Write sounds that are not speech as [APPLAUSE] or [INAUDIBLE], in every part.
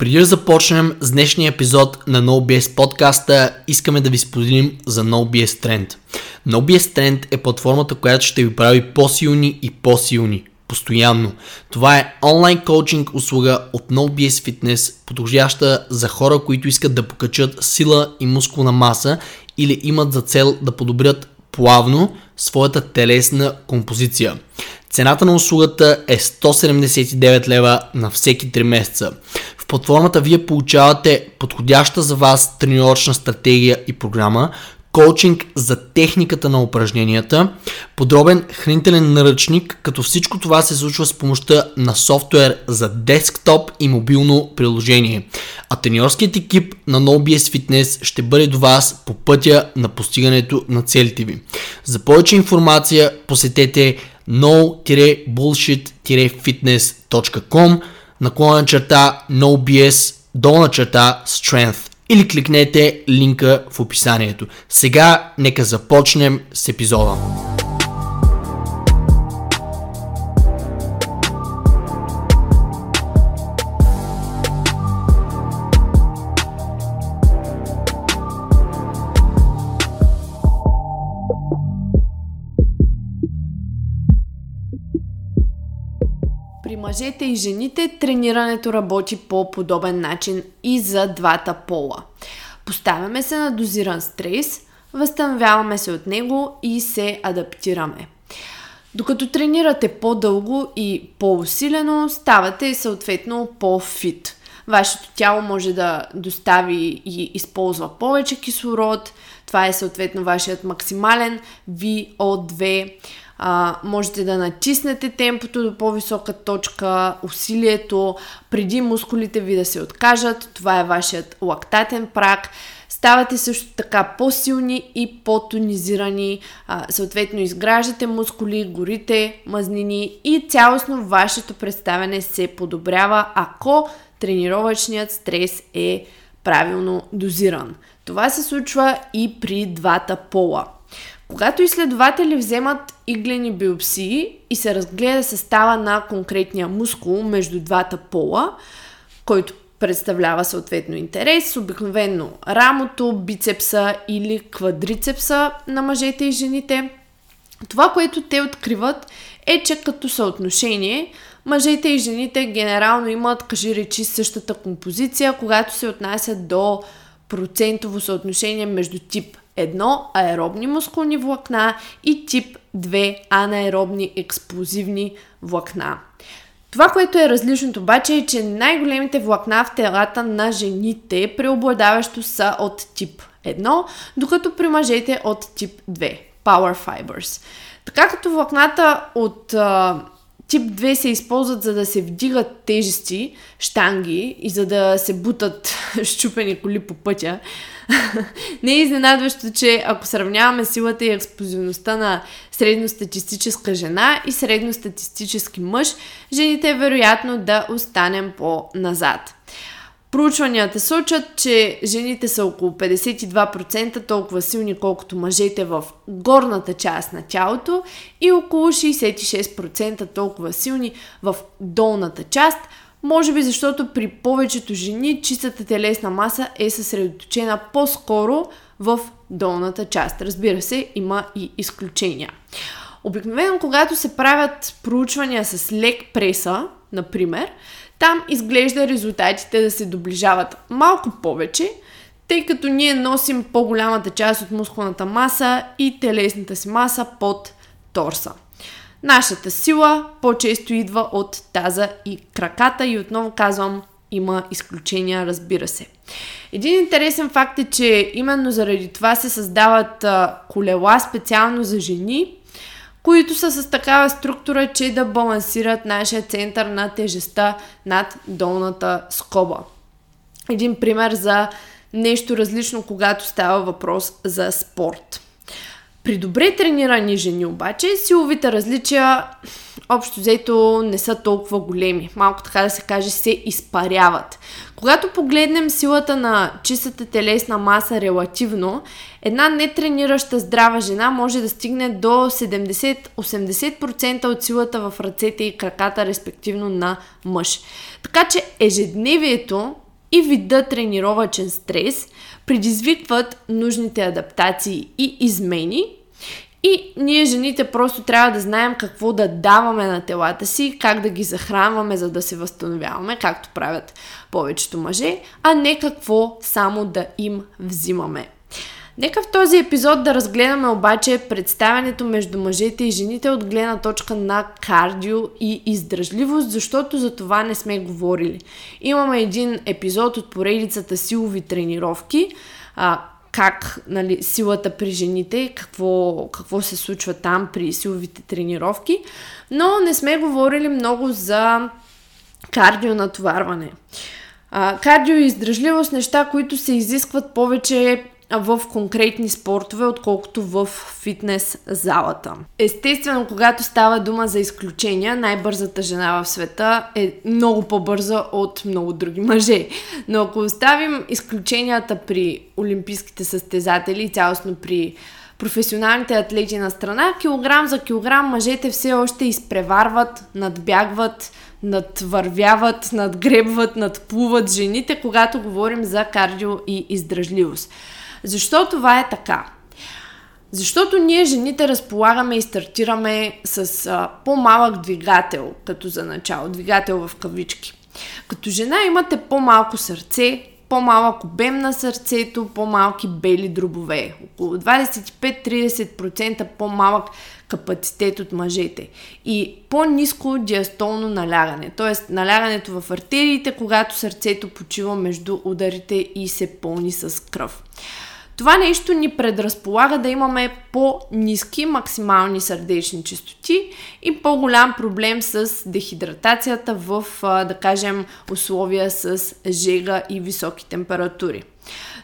Преди да започнем с днешния епизод на NoBS подкаста, искаме да ви споделим за NoBS Trend. NoBS Trend е платформата, която ще ви прави по-силни и по-силни. Постоянно. Това е онлайн коучинг услуга от NoBS Fitness, подходяща за хора, които искат да покачат сила и мускулна маса или имат за цел да подобрят плавно своята телесна композиция. Цената на услугата е 179 лева на всеки 3 месеца платформата вие получавате подходяща за вас тренировъчна стратегия и програма, коучинг за техниката на упражненията, подробен хранителен наръчник, като всичко това се случва с помощта на софтуер за десктоп и мобилно приложение. А треньорският екип на NoBS Fitness ще бъде до вас по пътя на постигането на целите ви. За повече информация посетете no-bullshit-fitness.com наклона черта NoBS, долна черта Strength или кликнете линка в описанието. Сега нека започнем с епизода. Мъжете и жените тренирането работи по подобен начин и за двата пола. Поставяме се на дозиран стрес, възстановяваме се от него и се адаптираме. Докато тренирате по-дълго и по-усилено, ставате съответно по-фит. Вашето тяло може да достави и използва повече кислород. Това е съответно вашият максимален VO2 а, можете да натиснете темпото до по-висока точка, усилието, преди мускулите ви да се откажат. Това е вашият лактатен прак. Ставате също така по-силни и по-тонизирани, а, съответно изграждате мускули, горите мазнини и цялостно вашето представяне се подобрява, ако тренировъчният стрес е правилно дозиран. Това се случва и при двата пола. Когато изследователи вземат иглени биопсии и се разгледа състава на конкретния мускул между двата пола, който представлява съответно интерес, обикновено рамото, бицепса или квадрицепса на мъжете и жените. Това, което те откриват е, че като съотношение мъжете и жените генерално имат, кажи речи, същата композиция, когато се отнасят до процентово съотношение между тип 1 аеробни мускулни влакна и тип 2 анаеробни експлозивни влакна. Това, което е различното обаче е, че най-големите влакна в телата на жените преобладаващо са от тип 1, докато при мъжете от тип 2 Power Fibers. Така като влакната от а, Тип 2 се използват за да се вдигат тежести, штанги и за да се бутат [LAUGHS] щупени коли по пътя. [LAUGHS] Не е изненадващо, че ако сравняваме силата и експлозивността на средностатистическа жена и средностатистически мъж, жените е вероятно да останем по-назад. Проучванията сочат, че жените са около 52% толкова силни, колкото мъжете в горната част на тялото и около 66% толкова силни в долната част, може би защото при повечето жени чистата телесна маса е съсредоточена по-скоро в долната част. Разбира се, има и изключения. Обикновено, когато се правят проучвания с лек преса, например, там изглежда резултатите да се доближават малко повече, тъй като ние носим по-голямата част от мускулната маса и телесната си маса под торса. Нашата сила по-често идва от таза и краката и отново казвам, има изключения, разбира се. Един интересен факт е, че именно заради това се създават колела специално за жени, които са с такава структура, че да балансират нашия център на тежестта над долната скоба. Един пример за нещо различно, когато става въпрос за спорт. При добре тренирани жени обаче силовите различия общо взето не са толкова големи. Малко така да се каже се изпаряват. Когато погледнем силата на чистата телесна маса релативно, една нетренираща здрава жена може да стигне до 70-80% от силата в ръцете и краката, респективно на мъж. Така че ежедневието и вида тренировачен стрес предизвикват нужните адаптации и измени и ние жените просто трябва да знаем какво да даваме на телата си, как да ги захранваме, за да се възстановяваме, както правят повечето мъже, а не какво само да им взимаме. Нека в този епизод да разгледаме обаче представянето между мъжете и жените от гледна точка на кардио и издръжливост, защото за това не сме говорили. Имаме един епизод от поредицата силови тренировки, а, как нали, силата при жените, какво, какво се случва там при силовите тренировки, но не сме говорили много за кардио натоварване. А, кардио и издръжливост, неща, които се изискват повече в конкретни спортове, отколкото в фитнес залата. Естествено, когато става дума за изключения, най-бързата жена в света е много по-бърза от много други мъже. Но ако оставим изключенията при олимпийските състезатели цялостно при професионалните атлети на страна, килограм за килограм мъжете все още изпреварват, надбягват, надвървяват, надгребват, надплуват жените, когато говорим за кардио и издръжливост. Защо това е така? Защото ние жените разполагаме и стартираме с а, по-малък двигател, като за начало, двигател в кавички. Като жена имате по-малко сърце, по-малък обем на сърцето, по-малки бели дробове. Около 25-30% по-малък капацитет от мъжете. И по-низко диастолно налягане. Т.е. налягането в артериите, когато сърцето почива между ударите и се пълни с кръв. Това нещо ни предразполага да имаме по-низки максимални сърдечни частоти и по-голям проблем с дехидратацията в, да кажем, условия с жега и високи температури.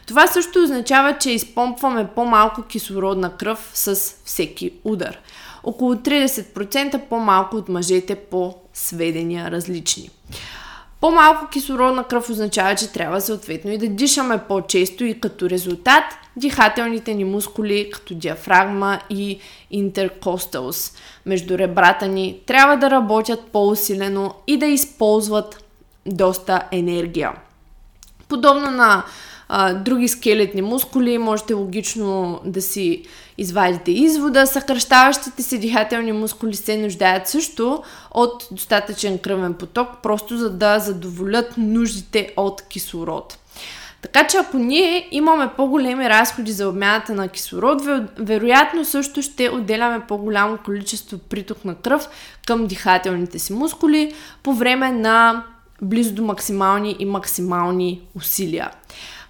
Това също означава, че изпомпваме по-малко кислородна кръв с всеки удар. Около 30% по-малко от мъжете по сведения различни. По-малко кислородна кръв означава, че трябва съответно и да дишаме по-често и като резултат дихателните ни мускули, като диафрагма и интеркосталс между ребрата ни, трябва да работят по-усилено и да използват доста енергия. Подобно на а, други скелетни мускули, можете логично да си извадите извода. Съкръщаващите се дихателни мускули се нуждаят също от достатъчен кръвен поток, просто за да задоволят нуждите от кислород. Така че ако ние имаме по-големи разходи за обмяната на кислород, вероятно също ще отделяме по-голямо количество приток на кръв към дихателните си мускули по време на близо до максимални и максимални усилия.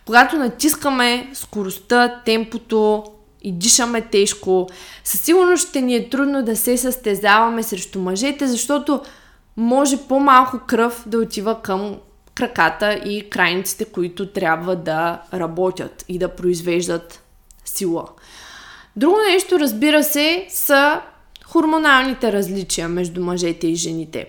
Когато натискаме скоростта, темпото и дишаме тежко, със сигурност ще ни е трудно да се състезаваме срещу мъжете, защото може по-малко кръв да отива към краката и крайниците, които трябва да работят и да произвеждат сила. Друго нещо, разбира се, са хормоналните различия между мъжете и жените.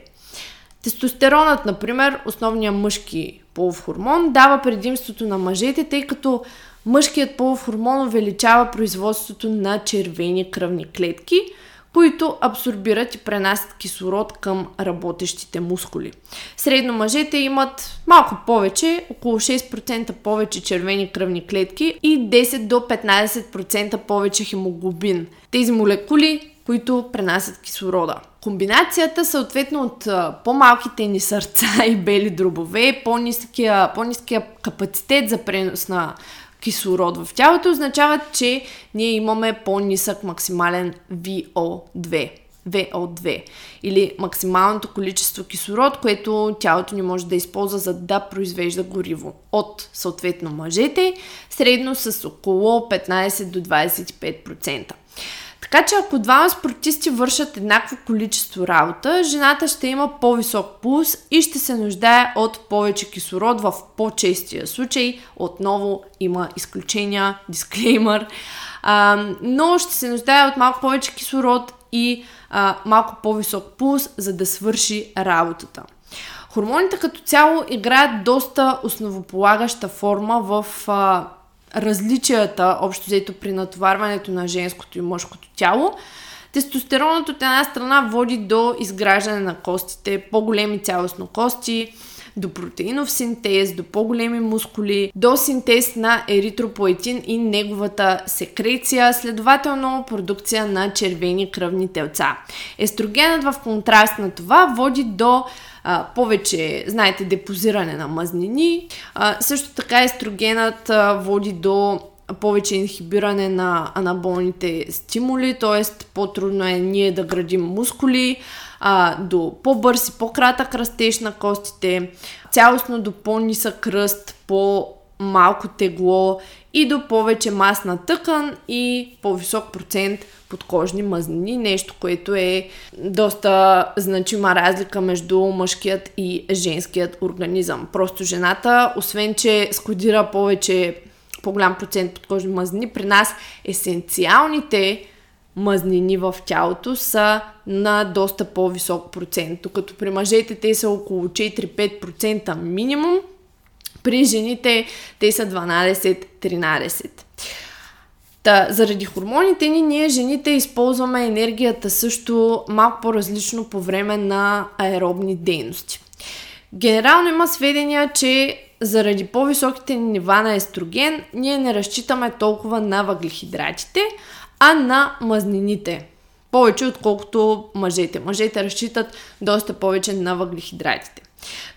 Тестостеронът, например, основният мъжки полов хормон, дава предимството на мъжете, тъй като мъжкият полов хормон увеличава производството на червени кръвни клетки – които абсорбират и пренасят кислород към работещите мускули. Средно мъжете имат малко повече, около 6% повече червени кръвни клетки и 10 до 15% повече хемоглобин. Тези молекули, които пренасят кислорода. Комбинацията съответно от по-малките ни сърца [LAUGHS] и бели дробове, по-низкия, по-низкия капацитет за пренос на кислород в тялото, означава, че ние имаме по-нисък максимален VO2. VO2 или максималното количество кислород, което тялото ни може да използва за да произвежда гориво от съответно мъжете, средно с около 15 до 25%. Така че ако двама спортисти вършат еднакво количество работа, жената ще има по-висок пулс и ще се нуждае от повече кислород в по-честия случай. Отново има изключения, [LAUGHS] дисклеймър, а, но ще се нуждае от малко повече кислород и а, малко по-висок пулс, за да свърши работата. Хормоните като цяло играят доста основополагаща форма в а, различията, общо взето при натоварването на женското и мъжкото тяло. Тестостеронът от една страна води до изграждане на костите, по-големи цялостно кости, до протеинов синтез, до по-големи мускули, до синтез на еритропоетин и неговата секреция, следователно продукция на червени кръвни телца. Естрогенът в контраст на това води до а, повече, знаете, депозиране на мазнини. А, също така естрогенът а, води до повече инхибиране на анаболните стимули, т.е. по-трудно е ние да градим мускули, а, до по-бърз и по-кратък растеж на костите, цялостно до по-нисък ръст, по малко тегло и до повече масна тъкан и по-висок процент подкожни мазнини, нещо, което е доста значима разлика между мъжкият и женският организъм. Просто жената, освен че складира повече по-голям процент подкожни мазнини, при нас есенциалните мазнини в тялото са на доста по-висок процент. Докато при мъжете те са около 4-5% минимум, при жените те са 12-13%. Та, заради хормоните ни, ние жените използваме енергията също малко по-различно по време на аеробни дейности. Генерално има сведения, че заради по-високите нива на естроген, ние не разчитаме толкова на въглехидратите, а на мазнините. Повече отколкото мъжете. Мъжете разчитат доста повече на въглехидратите.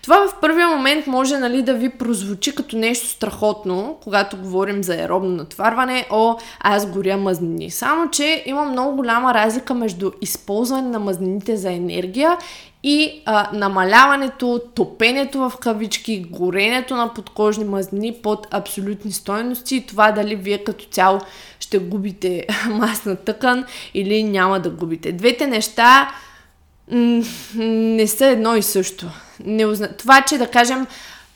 Това в първия момент може нали, да ви прозвучи като нещо страхотно, когато говорим за аеробно натварване, о, аз горя мазнини. Само, че има много голяма разлика между използване на мазнините за енергия и а, намаляването, топенето в кавички, горенето на подкожни мазнини под абсолютни стойности и това дали вие като цяло ще губите [LAUGHS] масна тъкан или няма да губите. Двете неща м- не са едно и също. Не узна... Това, че да кажем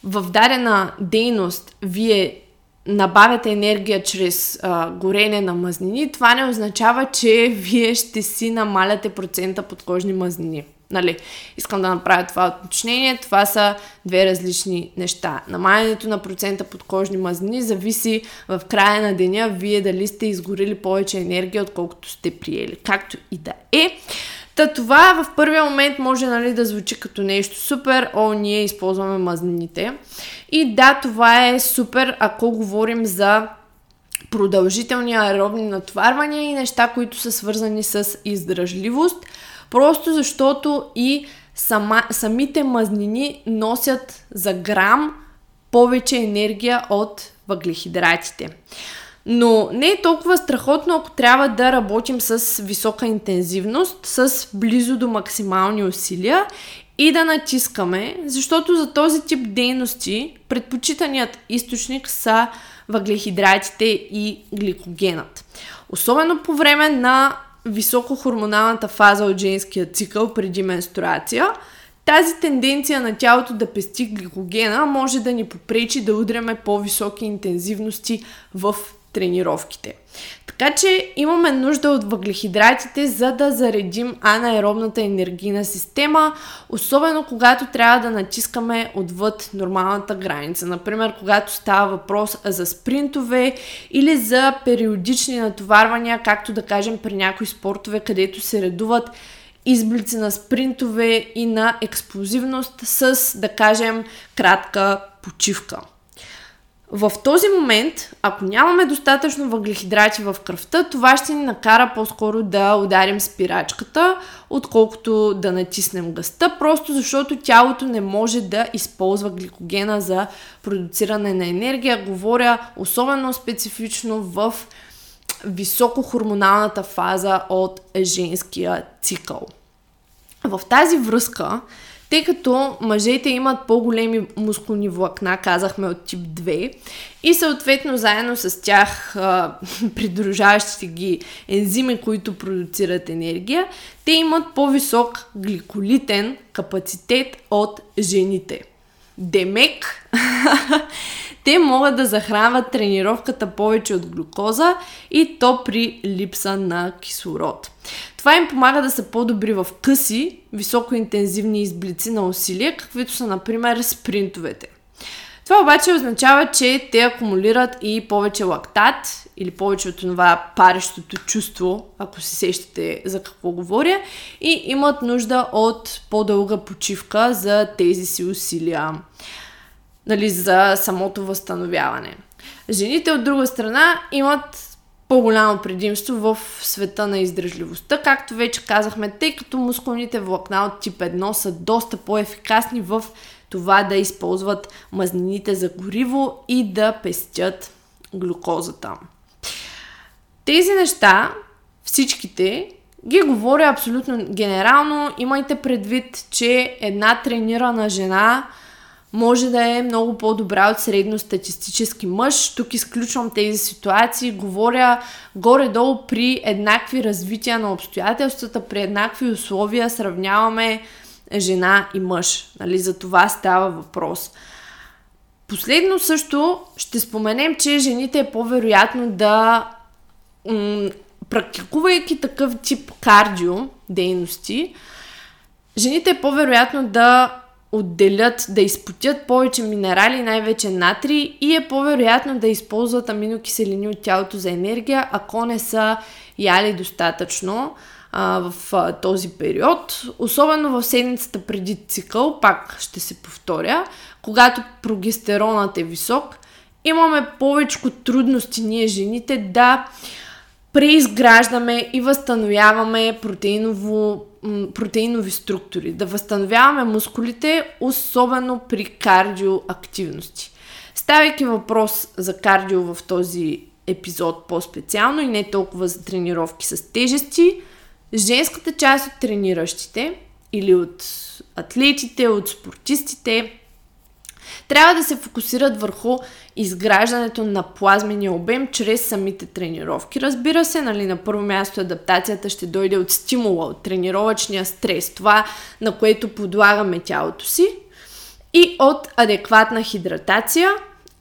в дадена дейност вие набавяте енергия чрез а, горене на мазнини, това не означава, че вие ще си намаляте процента подкожни мазнини. Нали, искам да направя това уточнение. Това са две различни неща. Намалянето на процента подкожни мазнини зависи в края на деня вие дали сте изгорили повече енергия, отколкото сте приели. Както и да е. Та това в първия момент може нали, да звучи като нещо супер, о, ние използваме мазнините. И да, това е супер, ако говорим за продължителни аеробни натварвания и неща, които са свързани с издръжливост, просто защото и сама, самите мазнини носят за грам повече енергия от въглехидратите. Но не е толкова страхотно, ако трябва да работим с висока интензивност, с близо до максимални усилия и да натискаме, защото за този тип дейности предпочитаният източник са въглехидратите и гликогенът. Особено по време на високохормоналната фаза от женския цикъл преди менструация, тази тенденция на тялото да пести гликогена може да ни попречи да удряме по-високи интензивности в тренировките. Така че имаме нужда от въглехидратите, за да заредим анаеробната енергийна система, особено когато трябва да натискаме отвъд нормалната граница. Например, когато става въпрос за спринтове или за периодични натоварвания, както да кажем при някои спортове, където се редуват изблици на спринтове и на експлозивност с, да кажем, кратка почивка. В този момент, ако нямаме достатъчно въглехидрати в кръвта, това ще ни накара по-скоро да ударим спирачката, отколкото да натиснем гъста, просто защото тялото не може да използва гликогена за продуциране на енергия. Говоря особено специфично в високохормоналната фаза от женския цикъл. В тази връзка тъй като мъжете имат по-големи мускулни влакна, казахме от тип 2, и съответно заедно с тях а, [LAUGHS] придружаващите ги ензими, които продуцират енергия, те имат по-висок гликолитен капацитет от жените. Демек, [LAUGHS] те могат да захранват тренировката повече от глюкоза и то при липса на кислород. Това им помага да са по-добри в къси, високоинтензивни изблици на усилия, каквито са, например, спринтовете. Това обаче означава, че те акумулират и повече лактат или повече от това парещото чувство, ако се сещате за какво говоря, и имат нужда от по-дълга почивка за тези си усилия, нали, за самото възстановяване. Жените от друга страна имат по-голямо предимство в света на издръжливостта. Както вече казахме, тъй като мускулните влакна от тип 1 са доста по-ефикасни в това да използват мазнините за гориво и да пестят глюкозата. Тези неща, всичките, ги говоря абсолютно генерално. Имайте предвид, че една тренирана жена може да е много по-добра от средностатистически мъж. Тук изключвам тези ситуации, говоря горе-долу при еднакви развития на обстоятелствата, при еднакви условия, сравняваме жена и мъж. Нали? За това става въпрос. Последно също ще споменем, че жените е по-вероятно да м- практикувайки такъв тип кардио дейности, жените е по-вероятно да отделят, да изпотят повече минерали, най-вече натри и е по-вероятно да използват аминокиселини от тялото за енергия, ако не са яли достатъчно а, в а, този период. Особено в седмицата преди цикъл, пак ще се повторя, когато прогестеронът е висок, имаме повече трудности ние жените да преизграждаме и възстановяваме протеиново, протеинови структури, да възстановяваме мускулите, особено при кардиоактивности. Ставайки въпрос за кардио в този епизод по-специално и не толкова за тренировки с тежести, женската част от трениращите или от атлетите, от спортистите, трябва да се фокусират върху изграждането на плазмения обем чрез самите тренировки. Разбира се, нали, на първо място адаптацията ще дойде от стимула, от тренировъчния стрес, това на което подлагаме тялото си и от адекватна хидратация,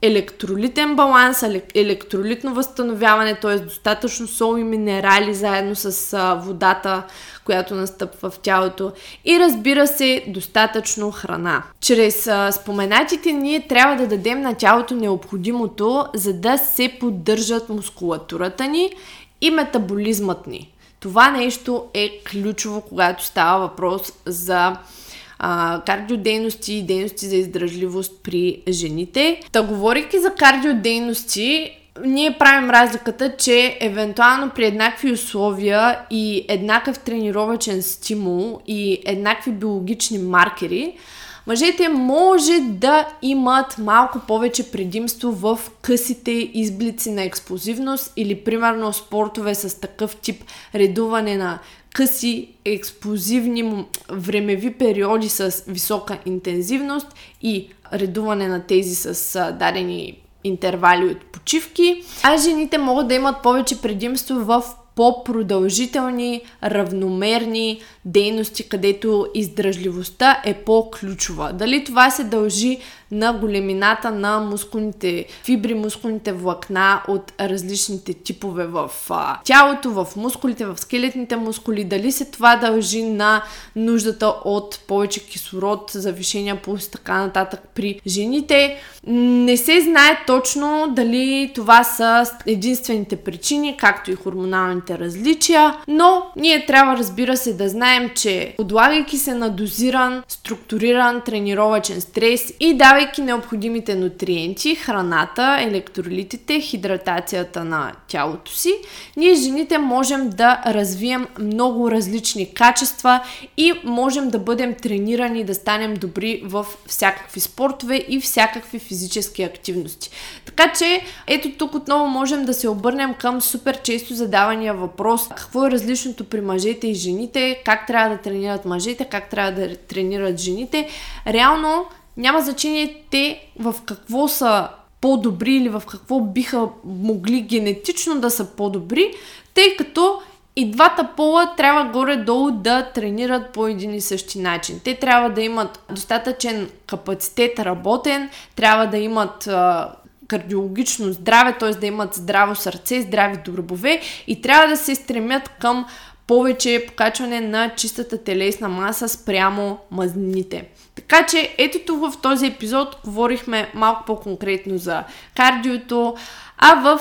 електролитен баланс, електролитно възстановяване, т.е. достатъчно сол и минерали заедно с водата, която настъпва в тялото и разбира се достатъчно храна. Чрез споменатите ние трябва да дадем на тялото необходимото, за да се поддържат мускулатурата ни и метаболизмът ни. Това нещо е ключово, когато става въпрос за а, кардиодейности и дейности за издръжливост при жените. Та говорейки за кардиодейности, ние правим разликата, че евентуално при еднакви условия и еднакъв тренировачен стимул и еднакви биологични маркери, мъжете може да имат малко повече предимство в късите изблици на експлозивност или примерно спортове с такъв тип редуване на къси, експлозивни времеви периоди с висока интензивност и редуване на тези с дадени интервали от почивки, а жените могат да имат повече предимство в по-продължителни, равномерни дейности, където издръжливостта е по-ключова. Дали това се дължи на големината на мускулните фибри, мускулните влакна от различните типове в а, тялото, в мускулите, в скелетните мускули, дали се това дължи на нуждата от повече кислород, завишения пулс и така нататък при жените. Не се знае точно дали това са единствените причини, както и хормоналните различия, но ние трябва, разбира се, да знаем, че подлагайки се на дозиран, структуриран тренировачен стрес и давайки необходимите нутриенти, храната, електролитите, хидратацията на тялото си, ние жените можем да развием много различни качества и можем да бъдем тренирани, да станем добри в всякакви спортове и всякакви физически активности. Така че, ето тук отново можем да се обърнем към супер често задавания въпрос какво е различното при мъжете и жените, как трябва да тренират мъжете, как трябва да тренират жените. Реално няма значение те в какво са по-добри или в какво биха могли генетично да са по-добри, тъй като и двата пола трябва горе-долу да тренират по един и същи начин. Те трябва да имат достатъчен капацитет работен, трябва да имат кардиологично здраве, т.е. да имат здраво сърце, здрави дробове и трябва да се стремят към повече покачване на чистата телесна маса спрямо мазнините. Така че ето тук в този епизод говорихме малко по-конкретно за кардиото, а в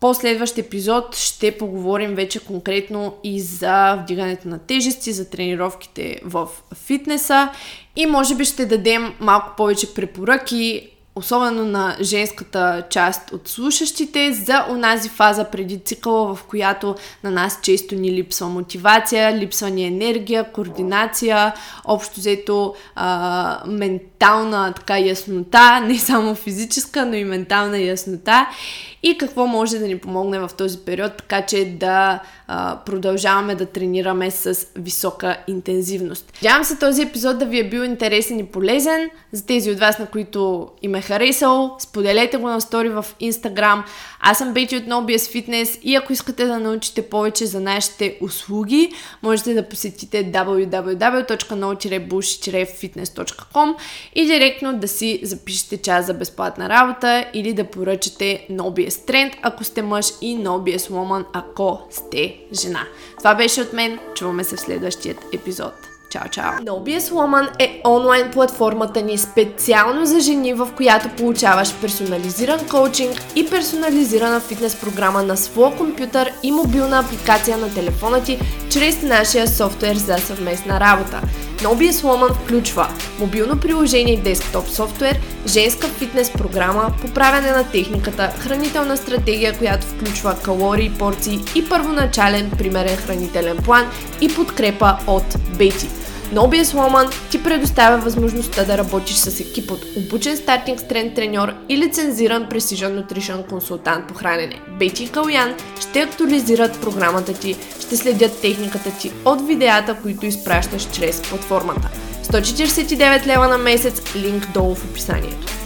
последващ епизод ще поговорим вече конкретно и за вдигането на тежести, за тренировките в фитнеса и може би ще дадем малко повече препоръки особено на женската част от слушащите, за онази фаза преди цикъла, в която на нас често ни липсва мотивация, липсва ни енергия, координация, общо взето а, ментална така яснота, [LAUGHS] не само физическа, но и ментална яснота и какво може да ни помогне в този период, така че да а, продължаваме да тренираме с висока интензивност. Надявам се този епизод да ви е бил интересен и полезен. За тези от вас, на които им е харесал, споделете го на стори в Instagram. Аз съм Бети от NoBS Fitness и ако искате да научите повече за нашите услуги, можете да посетите www.no-bullshit-fitness.com и директно да си запишете час за безплатна работа или да поръчате NoBS Trend, ако сте мъж и NoBS Woman, ако сте жена. Това беше от мен. Чуваме се в следващият епизод. Чао, чао! NoBS Woman е онлайн платформата ни специално за жени, в която получаваш персонализиран коучинг и персонализирана фитнес програма на своя компютър и мобилна апликация на телефона ти чрез нашия софтуер за съвместна работа. NoBS Woman включва мобилно приложение и десктоп софтуер, женска фитнес програма, поправяне на техниката, хранителна стратегия, която включва калории, порции и първоначален примерен хранителен план и подкрепа от Бети. NoBS Woman ти предоставя възможността да работиш с екип от обучен стартинг стрен треньор и лицензиран Precision Nutrition консултант по хранене. Бети и Калян ще актуализират програмата ти, ще следят техниката ти от видеята, които изпращаш чрез платформата. 149 лева на месец, линк долу в описанието.